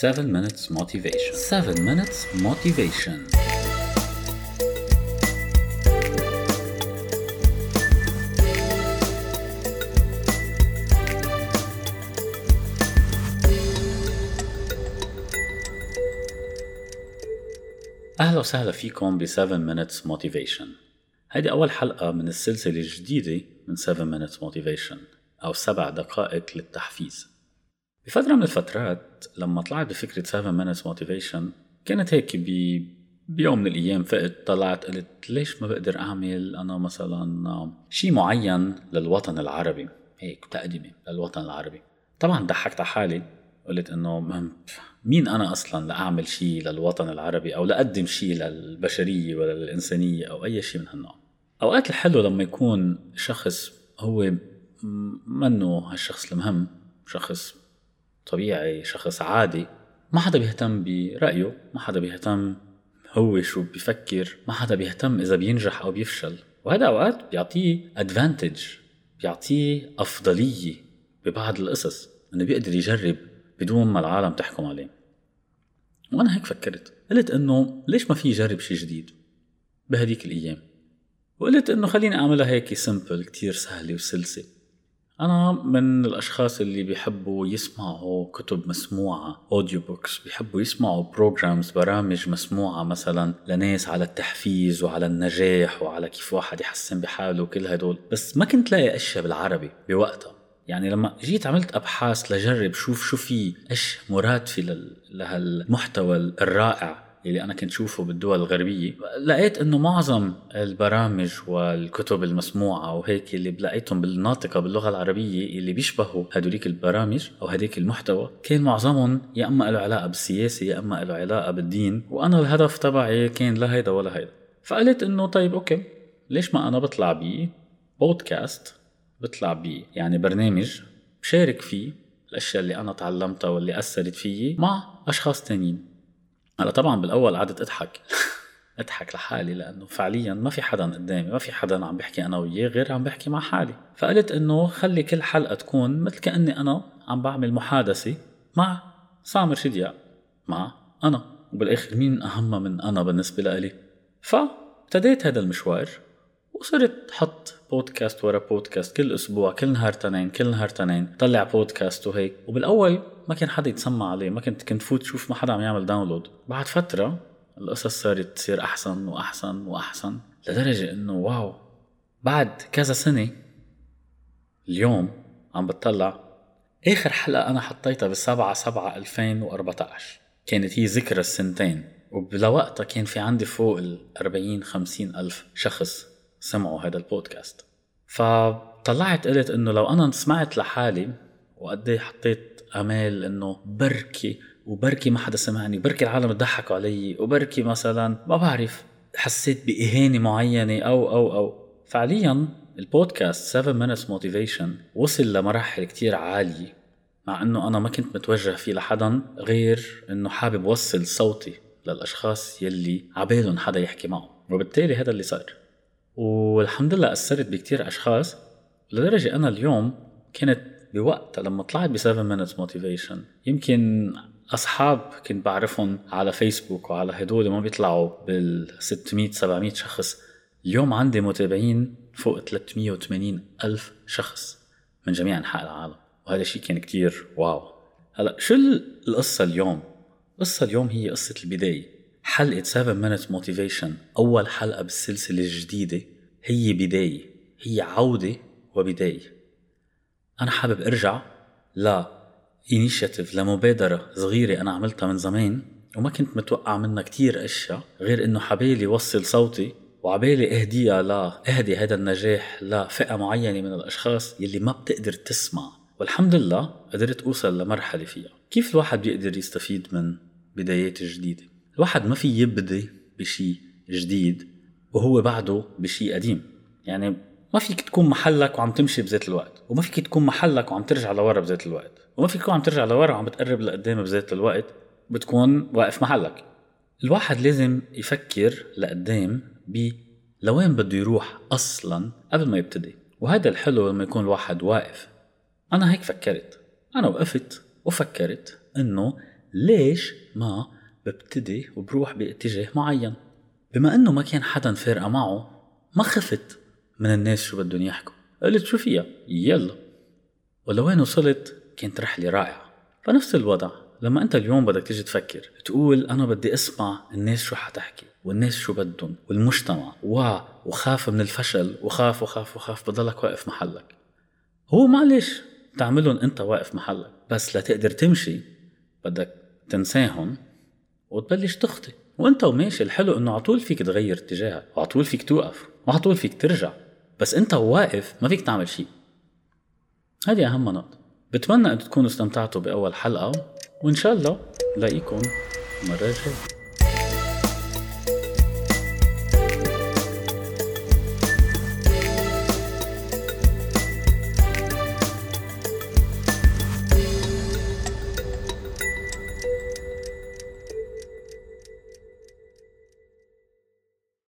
7 minutes motivation 7 minutes motivation أهلا وسهلا فيكم ب 7 minutes motivation هيدي أول حلقة من السلسلة الجديدة من 7 minutes motivation أو سبع دقائق للتحفيز بفترة من الفترات لما طلعت بفكرة 7 minutes motivation كانت هيك ب بيوم من الأيام فقت طلعت قلت ليش ما بقدر أعمل أنا مثلا شيء معين للوطن العربي؟ هيك تقدمة للوطن العربي. طبعا ضحكت على حالي قلت إنه مين أنا أصلا لأعمل شيء للوطن العربي أو لأقدم شيء للبشرية ولا للإنسانية أو أي شيء من هالنوع؟ أوقات الحلو لما يكون شخص هو منه هالشخص المهم شخص طبيعي شخص عادي. ما حدا بيهتم برأيه ما حدا بيهتم هو شو بيفكر ما حدا بيهتم إذا بينجح أو بيفشل. وهذا أوقات بيعطيه ادفانتج بيعطيه أفضلية ببعض القصص إنه بيقدر يجرب بدون ما العالم تحكم عليه. وأنا هيك فكرت. قلت إنه ليش ما في يجرب شي جديد بهديك الأيام؟ وقلت إنه خليني أعملها هيك simple كتير سهلة وسلسة. أنا من الأشخاص اللي بيحبوا يسمعوا كتب مسموعة audio books بيحبوا يسمعوا programs برامج مسموعة مثلا لناس على التحفيز وعلى النجاح وعلى كيف واحد يحسن بحاله وكل هدول. بس ما كنت لاقي أشياء بالعربي بوقتها. يعني لما جيت عملت أبحاث لجرب شوف شو في إيش مرادفة لهالمحتوى الرائع. اللي أنا كنت شوفه بالدول الغربية لقيت إنه معظم البرامج والكتب المسموعة وهيك اللي لقيتهم بالناطقة باللغة العربية اللي بيشبهوا هدوليك البرامج أو هديك المحتوى كان معظمهم يا أما له علاقة بالسياسة يا أما له علاقة بالدين وأنا الهدف تبعي كان لا هيدا ولا هيدا. فقلت إنه طيب أوكي ليش ما أنا بطلع بيه بودكاست بطلع بيه يعني برنامج بشارك فيه الأشياء اللي أنا تعلمتها واللي أثرت فيي مع أشخاص تانيين. هلا طبعا بالأول قعدت اضحك. اضحك لحالي لأنه فعليا ما في حدا قدامي ما في حدا عم بحكي أنا وياه غير عم بحكي مع حالي. فقلت إنه خلي كل حلقة تكون مثل كأني أنا عم بعمل محادثة مع سامر شديا مع أنا. وبالآخر مين أهم من أنا بالنسبة لإلي؟ فابتديت هذا المشوار. وصرت حط بودكاست ورا بودكاست كل أسبوع كل نهار تنين كل نهار تنين. طلع بودكاست وهيك. وبالأول ما كان حدا يتسمع عليه ما كنت كنت فوت شوف ما حدا عم يعمل download بعد فترة القصص صارت تصير أحسن وأحسن وأحسن لدرجة إنه wow. بعد كذا سنة اليوم عم بتطلع. آخر حلقة أنا حطيتها بالسبعة سبعة 2014 كانت هي ذكرى السنتين. وبلوقتها كان في عندي فوق ال 40 50 ألف شخص. سمعوا هذا البودكاست. فطلعت قلت إنه لو أنا سمعت لحالي وقد إيه حطيت أمال إنه بركي وبركي ما حدا سمعني بركي العالم ضحكوا علي وبركي مثلا ما بعرف حسيت بإهانة معينة أو أو أو. فعليا البودكاست 7 minutes motivation وصل لمراحل كتير عالية مع إنه أنا ما كنت متوجه فيه لحدا غير إنه حابب وصل صوتي للأشخاص يلي عبالهم حدا يحكي معهم. وبالتالي هذا اللي صار. والحمد لله أثرت بكتير أشخاص لدرجة أنا اليوم كانت بوقت لما طلعت ب 7 minutes motivation. يمكن أصحاب كنت بعرفهم على فيسبوك وعلى هدول ما بيطلعوا بال 600 700 شخص. اليوم عندي متابعين فوق 380 ألف شخص من جميع أنحاء العالم وهذا الشيء كان كتير واو. هلا شو القصة اليوم؟ القصة اليوم هي قصة البداية. حلقة 7 minutes motivation أول حلقة بالسلسلة الجديدة هي بداية هي عودة وبداية. أنا حابب أرجع ل initiative لمبادرة صغيرة أنا عملتها من زمان وما كنت متوقع منها كتير أشياء غير إنه حبالي وصل صوتي وعبالي أهديها لا أهدي هذا النجاح لفئة معينة من الأشخاص يلي ما بتقدر تسمع. والحمد لله قدرت أوصل لمرحلة فيها. كيف الواحد بيقدر يستفيد من بدايات جديدة؟ الواحد ما في يبدي بشيء جديد وهو بعده بشيء قديم. يعني ما فيك تكون محلك وعم تمشي بذات الوقت وما فيك تكون محلك وعم ترجع لورا بذات الوقت وما فيك تكون عم ترجع لورا وعم بتقرب لقدام بذات الوقت بتكون واقف محلك. الواحد لازم يفكر لقدام ب لوين بده يروح أصلا قبل ما يبتدي. وهذا الحلو لما يكون الواحد واقف. أنا هيك فكرت. أنا وقفت وفكرت إنه ليش ما ببتدي وبروح باتجاه معين. بما إنه ما كان حدا فارقة معه ما خفت من الناس شو بدهم يحكوا. قلت شو فيها؟ يلا. ولوين وصلت؟ كانت رحلة رائعة. فنفس الوضع. لما أنت اليوم بدك تيجي تفكر تقول أنا بدي أسمع الناس شو حتحكي والناس شو بدهم والمجتمع. و وخاف من الفشل. وخاف وخاف وخاف. بضلك واقف محلك. هو معلش تعملهم أنت واقف محلك. بس لتقدر تمشي. بدك تنساهم. وتبلش تخطي وانت وماشي الحلو إنه عطول فيك تغير اتجاهك وعطول فيك توقف وعطول فيك ترجع. بس انت واقف ما فيك تعمل شيء. هذه أهم نقطة. بتمنى أن تكونوا استمتعتوا بأول حلقة وإن شاء الله نلاقيكم مرة جاية